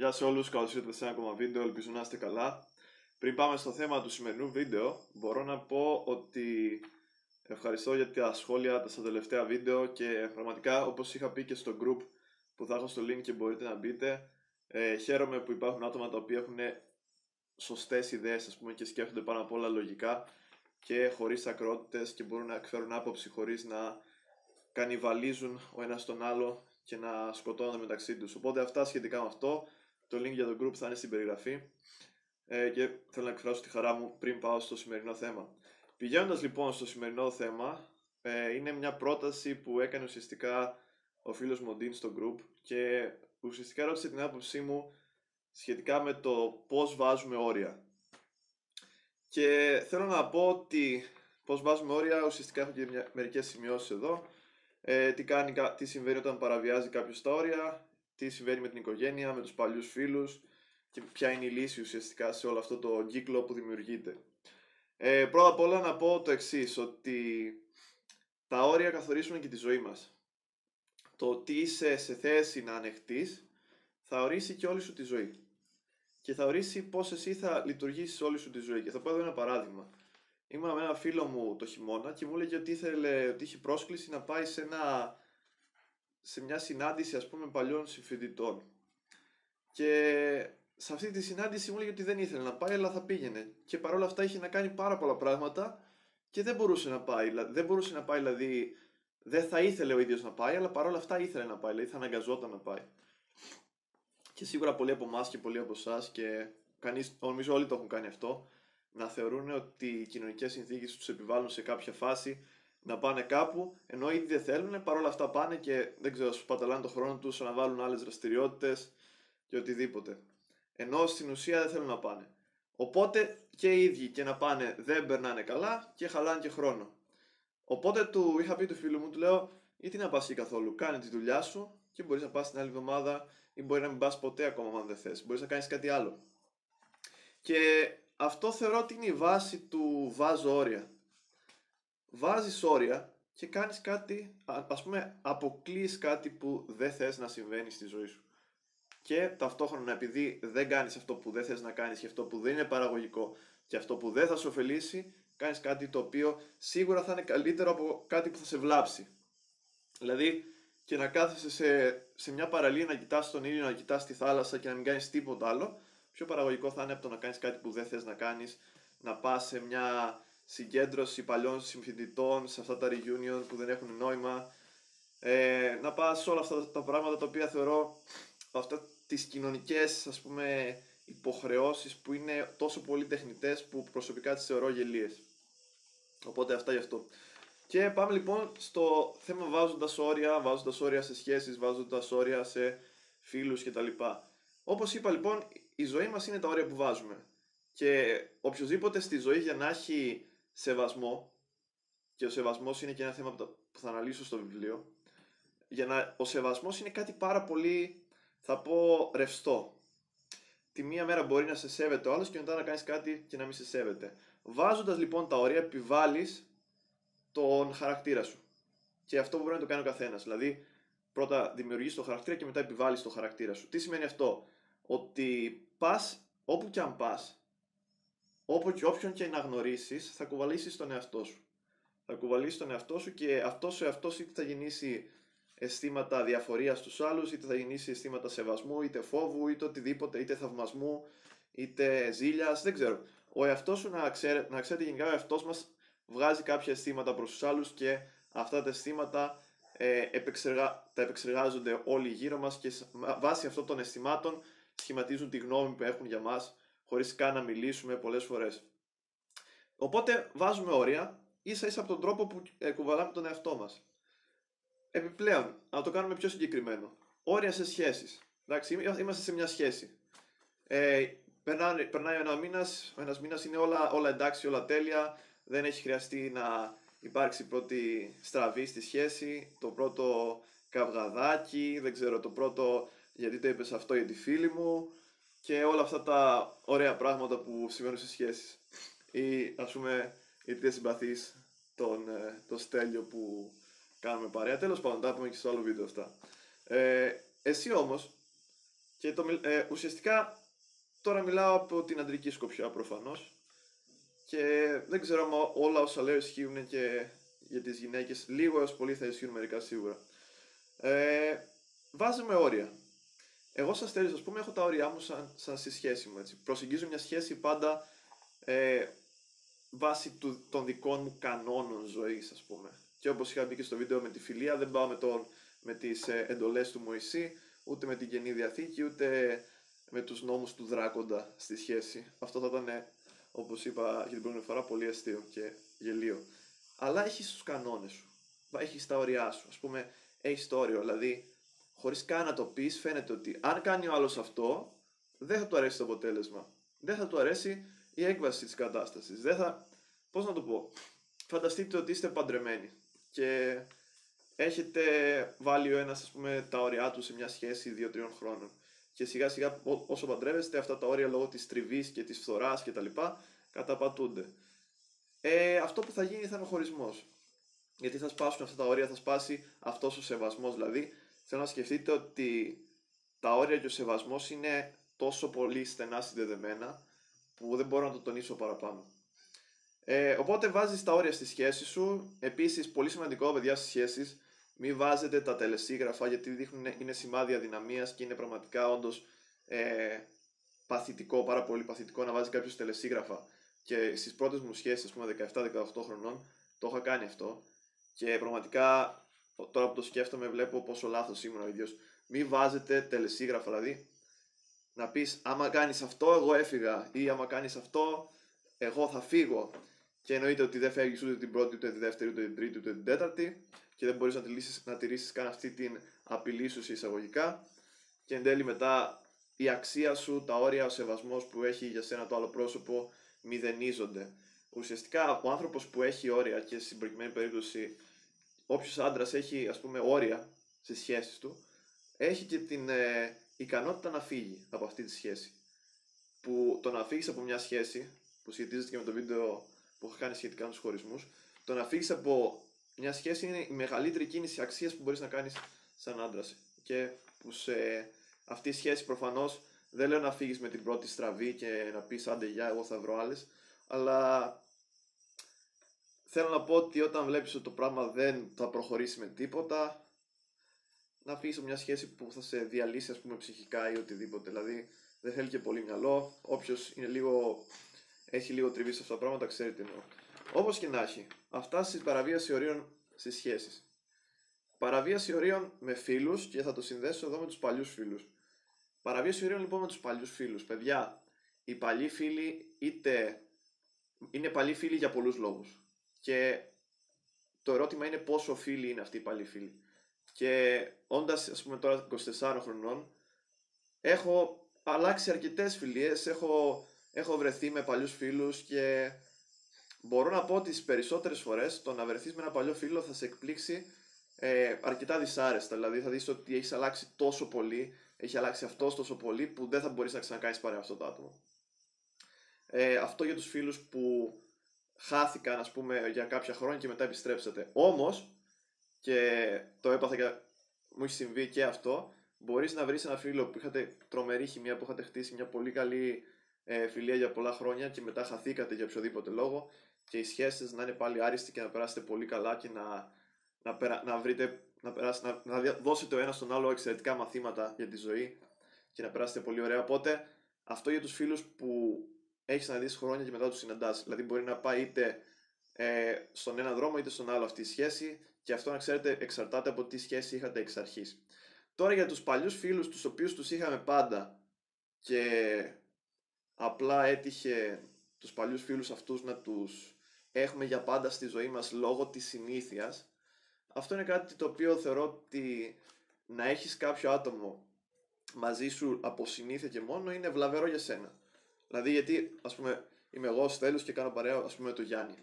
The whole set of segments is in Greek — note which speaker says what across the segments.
Speaker 1: Γεια σε όλους, καλώς ήρθατε σε ένα ακόμα βίντεο, ελπίζω να είστε καλά. Πριν πάμε στο θέμα του σημερινού βίντεο, μπορώ να πω ότι ευχαριστώ για τα σχόλια στα τελευταία βίντεο και πραγματικά όπως είχα πει και στο group που θα έχω στο link και μπορείτε να μπείτε, ε, χαίρομαι που υπάρχουν άτομα τα οποία έχουν σωστές ιδέες ας πούμε, και σκέφτονται πάνω απ' όλα λογικά και χωρίς ακρότητες και μπορούν να εκφέρουν άποψη χωρίς να κανιβαλίζουν ο ένας τον άλλο και να σκοτώνονται μεταξύ τους. Οπότε αυτά σχετικά με αυτό. Το link για το group θα είναι στην περιγραφή. Ε, και θέλω να εκφράσω τη χαρά μου πριν πάω στο σημερινό θέμα. Πηγαίνοντας λοιπόν στο σημερινό θέμα, ε, είναι μια πρόταση που έκανε ουσιαστικά ο φίλος Μοντίν στο group και ουσιαστικά ρώτησε την άποψή μου σχετικά με το πώς βάζουμε όρια. Και θέλω να πω ότι πώς βάζουμε όρια, ουσιαστικά έχω και μερικές σημειώσεις εδώ. Ε, τι, κάνει, τι συμβαίνει όταν παραβιάζει κάποιος τα όρια, τι συμβαίνει με την οικογένεια, με τους παλιούς φίλους και ποια είναι η λύση ουσιαστικά σε όλο αυτό το κύκλο που δημιουργείται. Ε, πρώτα απ' όλα να πω το εξής ότι τα όρια καθορίζουν και τη ζωή μας. Το τι είσαι σε θέση να ανεχτείς θα ορίσει και όλη σου τη ζωή. Και θα ορίσει πώς εσύ θα λειτουργήσεις όλη σου τη ζωή. Και θα πω εδώ ένα παράδειγμα. Ήμουν με ένα φίλο μου το χειμώνα και μου έλεγε ότι ήθελε, ότι είχε πρόσκληση να πάει σε, ένα, σε μια συνάντηση ας πούμε παλιών συμφοιτητών. Και σε αυτή τη συνάντηση μου έλεγε ότι δεν ήθελε να πάει, αλλά θα πήγαινε. Και παρόλα αυτά είχε να κάνει πάρα πολλά πράγματα και δεν μπορούσε να πάει. Δεν μπορούσε να πάει, δηλαδή δεν θα ήθελε ο ίδιος να πάει, αλλά παρόλα αυτά ήθελε να πάει, δηλαδή θα αναγκαζόταν να πάει. Και σίγουρα πολλοί από εμάς και πολλοί από εσάς και κανείς, νομίζω όλοι το έχουν κάνει αυτό, να θεωρούν ότι οι κοινωνικές συνθήκες τους επιβάλλουν σε κάποια φάση να πάνε κάπου, ενώ ήδη δεν θέλουν, παρόλα αυτά πάνε και δεν ξέρω, σπαταλάνε τον χρόνο τους να βάλουν άλλες δραστηριότητες και οτιδήποτε. Ενώ στην ουσία δεν θέλουν να πάνε. Οπότε και οι ίδιοι και να πάνε δεν περνάνε καλά και χαλάνε και χρόνο. Οπότε του είχα πει του φίλου μου, του λέω, γιατί να πας καθόλου, κάνε τη δουλειά σου και μπορείς να πας την άλλη εβδομάδα ή μπορεί να μην πας ποτέ ακόμα αν δεν θες. Μπορείς να κάνεις κάτι άλλο. Και αυτό θεωρώ ότι είναι η βάση του βάζω όρια. Βάζεις όρια και κάνεις κάτι, ας πούμε αποκλείς κάτι που δεν θες να συμβαίνει στη ζωή σου. Και ταυτόχρονα επειδή δεν κάνεις αυτό που δεν θες να κάνεις και αυτό που δεν είναι παραγωγικό και αυτό που δεν θα σου ωφελήσει, κάνεις κάτι το οποίο σίγουρα θα είναι καλύτερο από κάτι που θα σε βλάψει. Δηλαδή και να κάθεσαι σε, σε μια παραλία να κοιτάς τον ήλιο, να κοιτάς τη θάλασσα και να μην κάνεις τίποτα άλλο, πιο παραγωγικό θα είναι από το να κάνεις κάτι που δεν θες να κάνεις, να πας σε μια συγκέντρωση παλιών συμφιλητών, σε αυτά τα reunion που δεν έχουν νόημα, ε, να πας σε όλα αυτά τα πράγματα τα οποία θεωρώ αυτά τις κοινωνικές ας πούμε υποχρεώσεις που είναι τόσο πολύ τεχνητές που προσωπικά τις θεωρώ γελίες. Οπότε αυτά γι' αυτό. Και πάμε λοιπόν στο θέμα βάζοντας όρια, βάζοντας όρια σε σχέσεις, βάζοντας όρια σε φίλους κτλ. Όπως είπα λοιπόν, η ζωή μας είναι τα όρια που βάζουμε. Και οποιοδήποτε στη ζωή για να έχει σεβασμό, και ο σεβασμός είναι και ένα θέμα που θα αναλύσω στο βιβλίο, για να, ο σεβασμός είναι κάτι πάρα πολύ, θα πω, ρευστό. Τη μία μέρα μπορεί να σε σέβεται ο άλλος και μετά να κάνεις κάτι και να μην σε σέβεται. Βάζοντας λοιπόν τα όρια επιβάλλεις τον χαρακτήρα σου. Και αυτό μπορεί να το κάνει ο καθένας. Δηλαδή, πρώτα δημιουργείς το χαρακτήρα και μετά επιβάλλεις το χαρακτήρα σου. Τι σημαίνει αυτό, Ότι πας όπου και αν πας, όπου και όποιον και να γνωρίσεις, θα κουβαλήσεις τον εαυτό σου. Θα κουβαλήσεις τον εαυτό σου και αυτό ο εαυτό είτε θα γεννήσει αισθήματα διαφορίας στους άλλους, είτε θα γεννήσει αισθήματα σεβασμού, είτε φόβου, είτε οτιδήποτε, είτε θαυμασμού, είτε ζήλιας, δεν ξέρω. Ο εαυτός σου να, ξέρετε, να ξέρετε γενικά ο εαυτός μας βγάζει κάποια αισθήματα προς τους άλλους και αυτά τα αισθήματα ε, επεξεργα... τα επεξεργάζονται όλοι γύρω μας και βάσει αυτών των αισθημάτων σχηματίζουν τη γνώμη που έχουν για μας χωρίς καν να μιλήσουμε πολλές φορές. Οπότε βάζουμε όρια ίσα ίσα από τον τρόπο που ε, κουβαλάμε τον εαυτό μας. Επιπλέον, να το κάνουμε πιο συγκεκριμένο. Όρια σε σχέσεις. Εντάξει, είμαστε σε μια σχέση. Ε, περνάει, περνάει ένα μήνας, ο ένας μήνας είναι όλα, όλα εντάξει, όλα τέλεια, δεν έχει χρειαστεί να υπάρξει πρώτη στραβή στη σχέση, το πρώτο καυγαδάκι, δεν ξέρω, το πρώτο γιατί το είπες αυτό για τη φίλη μου και όλα αυτά τα ωραία πράγματα που συμβαίνουν στις σχέσεις. Ή ας πούμε, γιατί δεν συμπαθείς τον, ε, το στέλιο που κάνουμε παρέα. Τέλος πάντων, τα πούμε και στο άλλο βίντεο αυτά. Ε, εσύ όμως, Και το, ε, ουσιαστικά τώρα μιλάω από την αντρική σκοπιά προφανώς και δεν ξέρω αν όλα όσα λέω ισχύουν και για τις γυναίκες, λίγο έως πολύ θα ισχύουν μερικά σίγουρα. Ε, βάζουμε όρια. Εγώ σας θέλω, ας πούμε, έχω τα όρια μου σαν, σαν στη σχέση μου, έτσι. Προσεγγίζω μια σχέση πάντα ε, βάσει του, των δικών μου κανόνων ζωής, ας πούμε. Και όπως είχα πει και στο βίντεο με τη φιλία, δεν πάω με, τον, με τις ε, εντολές του Μωυσή, ούτε με την Καινή Διαθήκη, ούτε με τους νόμους του Δράκοντα στη σχέση. Αυτό θα ήταν, όπως είπα για την προηγούμενη φορά, πολύ αστείο και γελίο. Αλλά έχεις τους κανόνες σου, έχεις τα όρια σου. Ας πούμε, έχεις το όριο, δηλαδή, χωρίς καν να το πεις, φαίνεται ότι αν κάνει ο άλλος αυτό, δεν θα του αρέσει το αποτέλεσμα. Δεν θα του αρέσει η έκβαση της κατάστασης. Δεν θα... Πώς να το πω; Φανταστείτε ότι είστε παντρεμένοι και έχετε βάλει ο ένας ας πούμε, τα όρια του σε μια σχέση 2-3 χρόνων και σιγά σιγά όσο παντρεύεστε αυτά τα όρια λόγω της τριβής και της φθοράς και τα λοιπά καταπατούνται. Ε, αυτό που θα γίνει θα είναι ο χωρισμός. Γιατί θα σπάσουν αυτά τα όρια, θα σπάσει αυτός ο σεβασμός. Δηλαδή θέλω να σκεφτείτε ότι τα όρια και ο σεβασμός είναι τόσο πολύ στενά συνδεδεμένα που δεν μπορώ να το τονίσω παραπάνω. Ε, οπότε βάζεις τα όρια στη σχέση σου. Επίσης, πολύ σημαντικό παιδιά στις σχέσεις, μην βάζετε τα τελεσίγραφα γιατί δείχνουν, είναι σημάδια δυναμίας και είναι πραγματικά όντως ε, παθητικό, πάρα πολύ παθητικό να βάζεις κάποιο τελεσίγραφα. Και στις πρώτες μου σχέσεις, ας πούμε 17-18 χρονών, το είχα κάνει αυτό. Και πραγματικά τώρα που το σκέφτομαι βλέπω πόσο λάθος ήμουν ο ίδιος. Μην βάζετε τελεσίγραφα, δηλαδή να πεις άμα κάνεις αυτό εγώ έφυγα ή άμα κάνεις αυτό εγώ θα φύγω και εννοείται ότι δεν φεύγεις ούτε την πρώτη, ούτε τη δεύτερη, ούτε την τρίτη, ούτε την τέταρτη και δεν μπορείς να, τηρήσεις, να τηρήσεις καν αυτή την απειλή σου εισαγωγικά και εν τέλει μετά η αξία σου, τα όρια, ο σεβασμός που έχει για σένα το άλλο πρόσωπο μηδενίζονται. Ουσιαστικά ο άνθρωπος που έχει όρια και στην προκειμένη περίπτωση όποιος άντρας έχει ας πούμε όρια στις σχέσεις του έχει και την ε, ικανότητα να φύγει από αυτή τη σχέση. Που το να φύγεις από μια σχέση, που σχετίζεται και με το βίντεο που έχω κάνει σχετικά με τους χωρισμούς, το να φύγεις από μια σχέση είναι η μεγαλύτερη κίνηση αξίας που μπορείς να κάνεις σαν άντρας. Και που σε αυτή η σχέση προφανώς δεν λέω να φύγεις με την πρώτη στραβή και να πεις άντε γεια, εγώ θα βρω άλλες, αλλά θέλω να πω ότι όταν βλέπεις ότι το πράγμα δεν θα προχωρήσει με τίποτα, να φύγει μια σχέση που θα σε διαλύσει, ας πούμε, ψυχικά ή οτιδήποτε. Δηλαδή, δεν θέλει και πολύ μυαλό. Όποιος είναι λίγο. έχει λίγο τριβή σε αυτά τα πράγματα, ξέρει τι εννοώ. Όπως και να έχει, αυτά στη παραβίαση ορίων στις σχέσεις. Παραβίαση ορίων με φίλους και θα το συνδέσω εδώ με τους παλιούς φίλους. Παραβίαση ορίων λοιπόν με τους παλιούς φίλους. Παιδιά, οι παλιοί φίλοι είτε είναι παλιοί φίλοι για πολλούς λόγους. Και το ερώτημα είναι πόσο φίλοι είναι αυτοί οι παλιοί φίλοι. Και όντας, ας πούμε, τώρα 24 χρονών, έχω αλλάξει αρκετές φιλίες. Έχω, έχω βρεθεί με παλιούς φίλους και μπορώ να πω ότι τις περισσότερες φορές το να βρεθείς με ένα παλιό φίλο θα σε εκπλήξει ε, αρκετά δυσάρεστα. Δηλαδή θα δεις ότι έχεις αλλάξει τόσο πολύ, έχει αλλάξει αυτός τόσο πολύ που δεν θα μπορείς να ξανακάνεις παρέα αυτό το άτομο. Ε, αυτό για τους φίλους που χάθηκαν ας πούμε για κάποια χρόνια και μετά επιστρέψατε. Όμως και το έπαθα και μου έχει συμβεί και αυτό, μπορείς να βρεις ένα φίλο που είχατε τρομερή χημία, που είχατε χτίσει μια πολύ καλή ε, φιλία για πολλά χρόνια και μετά χαθήκατε για οποιοδήποτε λόγο και οι σχέσεις να είναι πάλι άριστοι και να περάσετε πολύ καλά και να, να, περα, να βρείτε, να, περάσετε, να, να δώσετε ο ένας στον άλλο εξαιρετικά μαθήματα για τη ζωή και να περάσετε πολύ ωραία. Οπότε αυτό για τους φίλους που έχεις συναντήσει χρόνια και μετά τους συναντάς. Δηλαδή μπορεί να πάει είτε ε, στον ένα δρόμο είτε στον άλλο αυτή η σχέση και αυτό να ξέρετε εξαρτάται από τι σχέση είχατε εξ αρχής. Τώρα για τους παλιούς φίλους τους οποίους τους είχαμε πάντα και απλά έτυχε τους παλιούς φίλους αυτούς να τους έχουμε για πάντα στη ζωή μας λόγω της συνήθειας αυτό είναι κάτι το οποίο θεωρώ ότι να έχεις κάποιο άτομο μαζί σου από συνήθεια και μόνο είναι βλαβερό για σένα. Δηλαδή γιατί ας πούμε είμαι εγώ Στέλιος και κάνω παρέα ας πούμε με τον Γιάννη.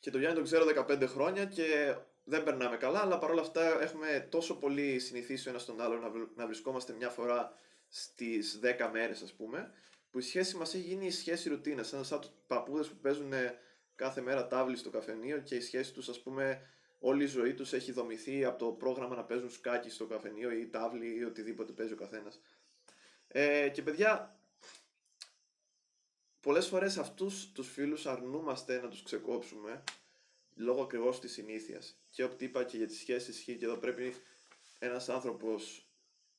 Speaker 1: Και τον Γιάννη τον ξέρω 15 χρόνια και δεν περνάμε καλά, αλλά παρόλα αυτά έχουμε τόσο πολύ συνηθίσει ο ένας τον άλλο να βρισκόμαστε μια φορά στις 10 μέρες, ας πούμε, που η σχέση μας έχει γίνει η σχέση ρουτίνας. Σαν, σαν παππούδες που παίζουν κάθε μέρα τάβλη στο καφενείο και η σχέση τους, ας πούμε, όλη η ζωή τους έχει δομηθεί από το πρόγραμμα να παίζουν σκάκι στο καφενείο ή τάβλη ή οτιδήποτε παίζει ο καθένας. Ε, και παιδιά, πολλές φορές αυτούς τους φίλους αρνούμαστε να τους ξεκόψουμε λόγω ακριβώς της συνήθειας. Και ό,τι είπα και για τις σχέσεις ισχύει και εδώ πρέπει ένας άνθρωπος,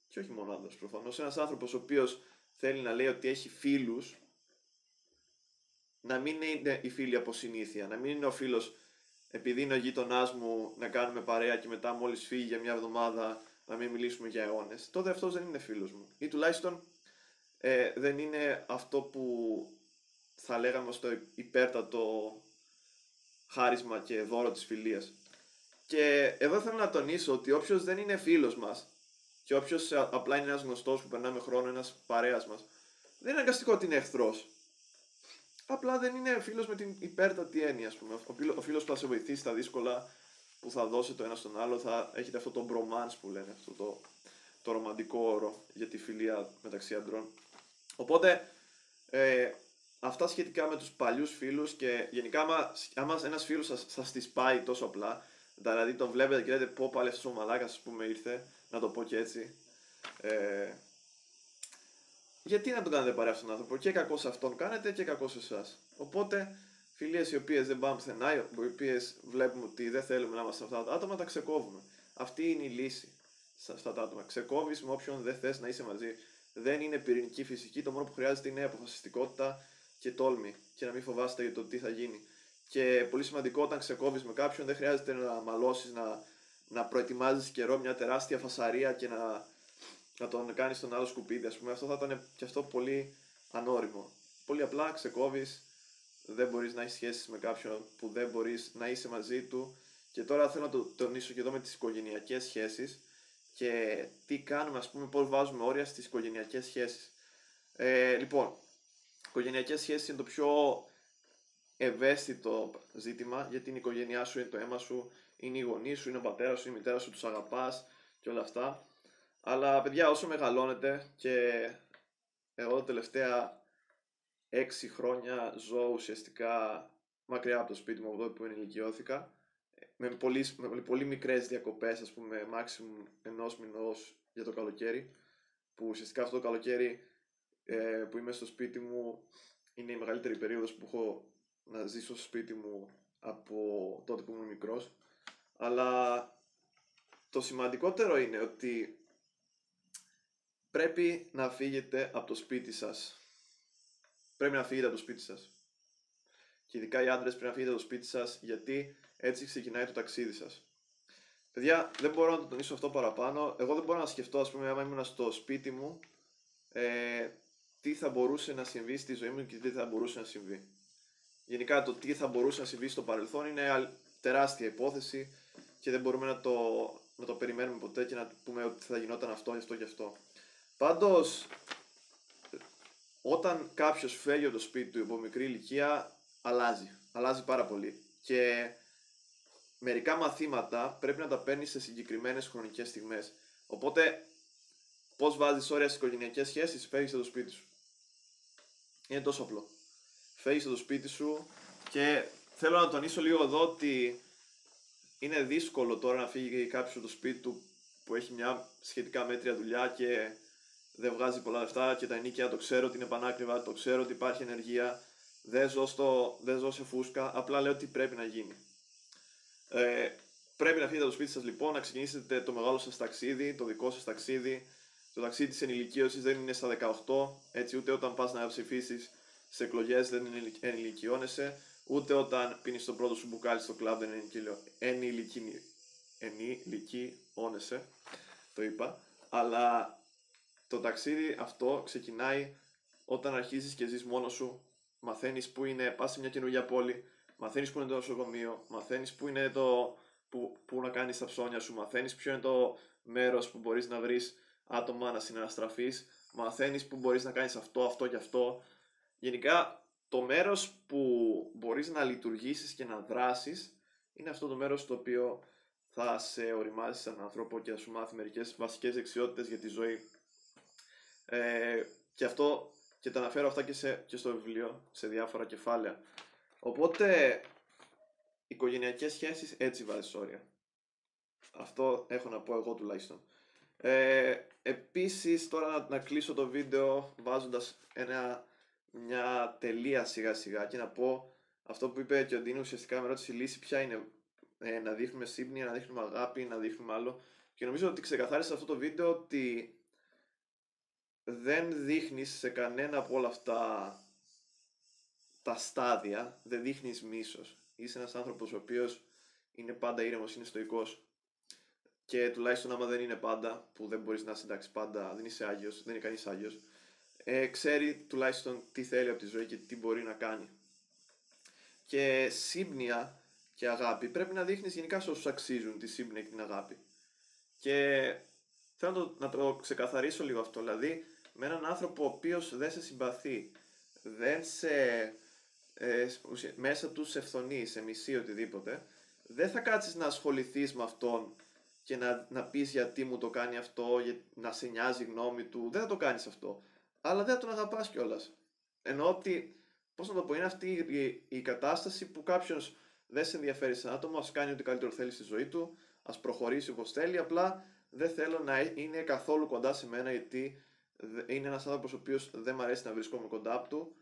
Speaker 1: και όχι μόνο άντρας προφανώς, ένας άνθρωπος ο οποίος θέλει να λέει ότι έχει φίλους, να μην είναι οι φίλοι από συνήθεια, να μην είναι ο φίλος επειδή είναι ο γείτονάς μου να κάνουμε παρέα και μετά μόλις φύγει για μια εβδομάδα να μην μιλήσουμε για αιώνες. Τότε αυτός δεν είναι φίλος μου. Ή τουλάχιστον ε, δεν είναι αυτό που θα λέγαμε στο υπέρτατο χάρισμα και δώρο της φιλίας. Και εδώ θέλω να τονίσω ότι όποιος δεν είναι φίλος μας και όποιος απλά είναι ένας γνωστός που περνάμε χρόνο, ένας παρέας μας, δεν είναι αγκαστικό ότι είναι εχθρός. Απλά δεν είναι φίλος με την υπέρτατη έννοια, ας πούμε. Ο φίλος που θα σε βοηθήσει στα δύσκολα, που θα δώσει το ένα στον άλλο, θα έχετε αυτό το bromance που λένε, αυτό το, το ρομαντικό όρο για τη φιλία μεταξύ αντρών. Οπότε, ε, αυτά σχετικά με τους παλιούς φίλους και γενικά άμα, άμα ένας φίλος σας, σας τις πάει τόσο απλά, δηλαδή τον βλέπετε και λέτε πω πάλι αυτός ο μαλάκας ας πούμε ήρθε, να το πω και έτσι, ε, γιατί να τον κάνετε παρέα αυτόν τον άνθρωπο; Και κακό σε αυτόν κάνετε και κακό σε εσάς. Οπότε φιλίες οι οποίες δεν πάμε πουθενά, οι οποίες βλέπουμε ότι δεν θέλουμε να είμαστε αυτά τα άτομα, τα ξεκόβουμε. Αυτή είναι η λύση σε αυτά τα άτομα. Ξεκόβεις με όποιον δεν θες να είσαι μαζί. Δεν είναι πυρηνική φυσική, το μόνο που χρειάζεται είναι αποφασιστικότητα και τόλμη και να μην φοβάστε για το τι θα γίνει. Και πολύ σημαντικό όταν ξεκόβεις με κάποιον δεν χρειάζεται να μαλώσεις, να, να προετοιμάζεις καιρό μια τεράστια φασαρία και να, να τον κάνεις τον άλλο σκουπίδι. Ας πούμε. Αυτό θα ήταν και αυτό πολύ ανώριμο. Πολύ απλά ξεκόβεις, δεν μπορείς να έχεις σχέσεις με κάποιον που δεν μπορείς να είσαι μαζί του. Και τώρα θέλω να το τονίσω και εδώ με τις οικογενειακές σχέσεις και τι κάνουμε, ας πούμε, πώς βάζουμε όρια στις οικογενειακές σχέσεις. Ε, λοιπόν, οικογενειακές σχέσεις είναι το πιο ευαίσθητο ζήτημα γιατί είναι η οικογένειά σου, είναι το αίμα σου, είναι η γονείς σου, είναι ο πατέρας σου, είναι η μητέρα σου, τους αγαπάς και όλα αυτά. Αλλά παιδιά, όσο μεγαλώνετε και εγώ τα τελευταία έξι χρόνια ζω ουσιαστικά μακριά από το σπίτι μου εδώ που ενηλικιώθηκα με πολύ, με πολύ μικρές διακοπές, ας πούμε, maximum ενός μηνός για το καλοκαίρι που ουσιαστικά αυτό το καλοκαίρι ε, που είμαι στο σπίτι μου είναι η μεγαλύτερη περίοδος που έχω να ζήσω στο σπίτι μου από τότε που ήμουν μικρός. Αλλά το σημαντικότερο είναι ότι πρέπει να φύγετε από το σπίτι σας. Πρέπει να φύγετε από το σπίτι σας. Και ειδικά οι άντρες πρέπει να φύγετε από το σπίτι σας γιατί έτσι ξεκινάει το ταξίδι σας. Παιδιά, δεν μπορώ να το τονίσω αυτό παραπάνω. Εγώ δεν μπορώ να σκεφτώ, ας πούμε, άμα ήμουν στο σπίτι μου, ε, τι θα μπορούσε να συμβεί στη ζωή μου και τι θα μπορούσε να συμβεί. Γενικά το τι θα μπορούσε να συμβεί στο παρελθόν είναι τεράστια υπόθεση και δεν μπορούμε να το, να το περιμένουμε ποτέ και να πούμε ότι θα γινόταν αυτό, αυτό και αυτό. Πάντως, όταν κάποιος φεύγει από το σπίτι του από μικρή ηλικία, αλλάζει. Αλλάζει πάρα πολύ. Και μερικά μαθήματα πρέπει να τα παίρνεις σε συγκεκριμένες χρονικές στιγμές. Οπότε, πώς βάζεις όρια στις οικογενειακές σχέσεις, φεύγεις από το σπίτι σου. Είναι τόσο απλό. Φεύγει στο σπίτι σου και θέλω να τονίσω λίγο εδώ ότι είναι δύσκολο τώρα να φύγει κάποιος από το σπίτι του που έχει μια σχετικά μέτρια δουλειά και δεν βγάζει πολλά λεφτά και τα ενίκια το ξέρω ότι είναι πανάκριβα, το ξέρω ότι υπάρχει ενεργεία, δεν ζω, στο, δεν ζω σε φούσκα, απλά λέω ότι πρέπει να γίνει. Ε, πρέπει να φύγετε από το σπίτι σας λοιπόν, να ξεκινήσετε το μεγάλο σας ταξίδι, το δικό σας ταξίδι, το ταξίδι της ενηλικίωσης δεν είναι στα 18, έτσι ούτε όταν πας να ψηφίσεις σε εκλογές δεν ενηλικιώνεσαι, ούτε όταν πίνεις το πρώτο σου μπουκάλι στο κλαμπ δεν ενηλικιώνεσαι. Το είπα. Αλλά το ταξίδι αυτό ξεκινάει όταν αρχίζεις και ζεις μόνος σου. Μαθαίνεις που είναι, πας σε μια καινούργια πόλη, μαθαίνεις που είναι το νοσοκομείο, μαθαίνεις που είναι το. Που, που να κάνεις τα ψώνια σου, μαθαίνεις ποιο είναι το μέρος που μπορείς να βρεις άτομα να συναναστραφείς, μαθαίνεις που μπορείς να κάνεις αυτό, αυτό και αυτό. Γενικά το μέρος που μπορείς να λειτουργήσεις και να δράσεις είναι αυτό το μέρος το οποίο θα σε οριμάσει σαν άνθρωπο και θα σου μάθει μερικές βασικές δεξιότητες για τη ζωή. Ε, και αυτό και τα αναφέρω αυτά και, σε, και στο βιβλίο, σε διάφορα κεφάλαια. Οπότε, οικογενειακές σχέσεις έτσι βάζεις όρια. Αυτό έχω να πω εγώ τουλάχιστον. Ε, επίσης τώρα να, να κλείσω το βίντεο βάζοντας ένα, μια τελεία σιγά σιγά και να πω αυτό που είπε και ο Ντίνο ουσιαστικά με ρώτησε η λύση ποια είναι. Ε, να δείχνουμε σύμπνοια, να δείχνουμε αγάπη, να δείχνουμε άλλο. Και νομίζω ότι ξεκαθάρισα αυτό το βίντεο ότι δεν δείχνεις σε κανένα από όλα αυτά τα στάδια, δεν δείχνεις μίσος. Είσαι ένας άνθρωπος ο οποίος είναι πάντα ήρεμος, είναι στοικός και τουλάχιστον άμα δεν είναι πάντα, που δεν μπορείς να συντάξεις πάντα, δεν είσαι Άγιος, δεν είναι κανείς Άγιος, ε, ξέρει τουλάχιστον τι θέλει από τη ζωή και τι μπορεί να κάνει. Και σύμπνοια και αγάπη πρέπει να δείχνεις γενικά σε όσους αξίζουν τη σύμπνοια και την αγάπη. Και θέλω να το, να το ξεκαθαρίσω λίγο αυτό, δηλαδή με έναν άνθρωπο ο οποίος δεν σε συμπαθεί, δεν σε, ε, μέσα του σε φθονείς, σε μισεί οτιδήποτε, δεν θα κάτσεις να ασχοληθείς με αυτόν και να, να πεις γιατί μου το κάνει αυτό, για, να σε νοιάζει η γνώμη του, δεν θα το κάνεις αυτό. Αλλά δεν θα τον αγαπάς κιόλας. Ενώ ότι, πώς να το πω, είναι αυτή η, η, κατάσταση που κάποιος δεν σε ενδιαφέρει σαν άτομο, ας κάνει ό,τι καλύτερο θέλει στη ζωή του, ας προχωρήσει όπως θέλει, απλά δεν θέλω να είναι καθόλου κοντά σε μένα γιατί είναι ένας άνθρωπος ο οποίος δεν μου αρέσει να βρισκόμαι κοντά του.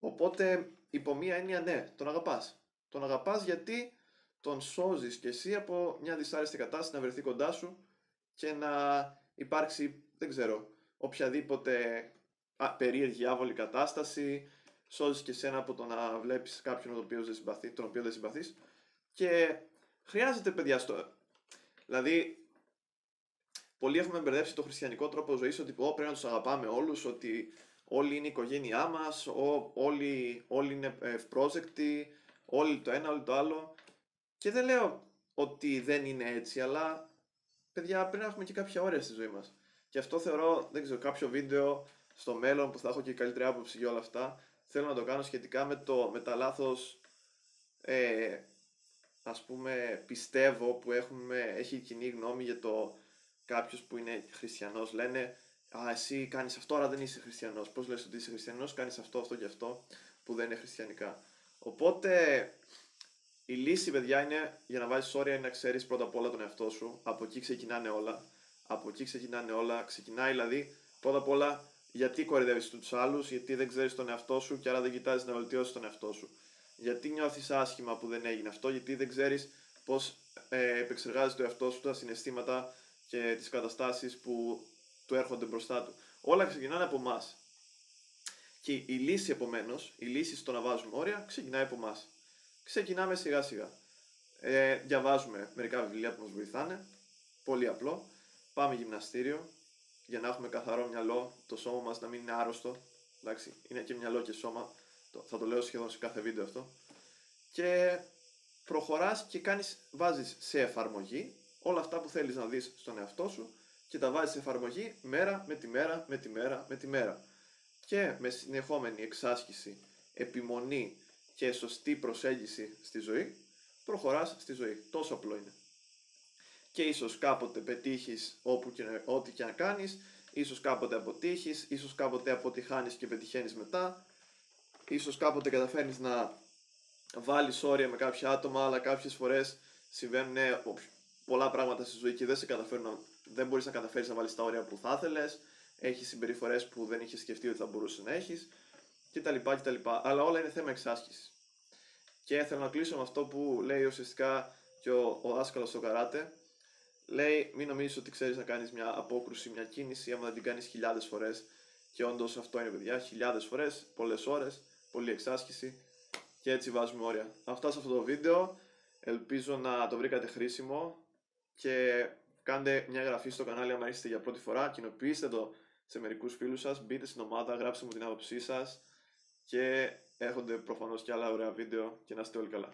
Speaker 1: Οπότε υπό μία έννοια ναι, τον αγαπάς. Τον αγαπάς γιατί τον σώζεις και εσύ από μια δυσάρεστη κατάσταση να βρεθεί κοντά σου και να υπάρξει, δεν ξέρω, οποιαδήποτε α, περίεργη άβολη κατάσταση, σώζεις και εσένα από το να βλέπεις κάποιον τον οποίο δεν, συμπαθεί, τον οποίο δεν συμπαθείς και χρειάζεται παιδιά στο... Δηλαδή, πολλοί έχουμε μπερδέψει το χριστιανικό τρόπο ζωής ότι πρέπει να τους αγαπάμε όλους, ότι όλοι είναι η οικογένειά μας, όλοι, όλοι είναι ευπρόσεκτοι, όλοι το ένα, όλοι το άλλο. Και δεν λέω ότι δεν είναι έτσι, αλλά παιδιά πρέπει να έχουμε και κάποια όρια στη ζωή μας. Και αυτό θεωρώ, δεν ξέρω, κάποιο βίντεο στο μέλλον που θα έχω και καλύτερη άποψη για όλα αυτά, θέλω να το κάνω σχετικά με, το, με τα λάθος, ε, ας πούμε, πιστεύω που έχουμε, έχει κοινή γνώμη για το κάποιος που είναι χριστιανός λένε «Α, εσύ κάνεις αυτό, άρα δεν είσαι χριστιανός». Πώς λες ότι είσαι χριστιανός, κάνεις αυτό, αυτό και αυτό που δεν είναι χριστιανικά. Οπότε η λύση, παιδιά, είναι για να βάζεις όρια είναι να ξέρεις πρώτα απ' όλα τον εαυτό σου. Από εκεί ξεκινάνε όλα. Από εκεί ξεκινάνε όλα. Ξεκινάει δηλαδή πρώτα απ' όλα γιατί κορυδεύεις τους άλλους, γιατί δεν ξέρεις τον εαυτό σου και άρα δεν κοιτάζεις να βελτιώσεις τον εαυτό σου. Γιατί νιώθεις άσχημα που δεν έγινε αυτό, γιατί δεν ξέρεις πώς ε, επεξεργάζεται το εαυτός σου τα συναισθήματα και τις καταστάσεις που του έρχονται μπροστά του. Όλα ξεκινάνε από εμάς. Και η λύση επομένως, η λύση στο να βάζουμε όρια, ξεκινάει από εμάς ξεκινάμε σιγά σιγά. Ε, διαβάζουμε μερικά βιβλία που μας βοηθάνε, πολύ απλό. Πάμε γυμναστήριο για να έχουμε καθαρό μυαλό, το σώμα μας να μην είναι άρρωστο. Εντάξει, είναι και μυαλό και σώμα, θα το λέω σχεδόν σε κάθε βίντεο αυτό. Και προχωράς και κάνεις, βάζεις σε εφαρμογή όλα αυτά που θέλεις να δεις στον εαυτό σου και τα βάζεις σε εφαρμογή μέρα με τη μέρα, με τη μέρα, με τη μέρα. Και με συνεχόμενη εξάσκηση, επιμονή, και σωστή προσέγγιση στη ζωή, προχωράς στη ζωή. Τόσο απλό είναι. Και ίσως κάποτε πετύχεις όπου και, ό,τι και να κάνεις, ίσως κάποτε αποτύχεις, ίσως κάποτε αποτυχάνεις και πετυχαίνεις μετά, ίσως κάποτε καταφέρνεις να βάλεις όρια με κάποια άτομα, αλλά κάποιες φορές συμβαίνουν πολλά πράγματα στη ζωή και δεν, σε καταφέρουν, δεν μπορείς να καταφέρεις να βάλεις τα όρια που θα ήθελες, έχεις συμπεριφορές που δεν είχες σκεφτεί ότι θα μπορούσες να έχεις, κτλ. κτλ. Αλλά όλα είναι θέμα εξάσκησης. Και θέλω να κλείσω με αυτό που λέει ουσιαστικά και ο, ο δάσκαλο στο καράτε. Λέει, μην νομίζεις ότι ξέρεις να κάνεις μια απόκρουση, μια κίνηση, άμα δεν την κάνεις χιλιάδες φορές. Και όντως αυτό είναι, παιδιά, χιλιάδες φορές, πολλές ώρες, πολλή εξάσκηση. Και έτσι βάζουμε όρια. Αυτά σε αυτό το βίντεο. Ελπίζω να το βρήκατε χρήσιμο. Και κάντε μια εγγραφή στο κανάλι αν είστε για πρώτη φορά. Κοινοποιήστε το σε μερικούς φίλους σας. Μπείτε στην ομάδα, γράψτε μου την άποψή σας και έρχονται προφανώς και άλλα ωραία βίντεο και να είστε όλοι καλά.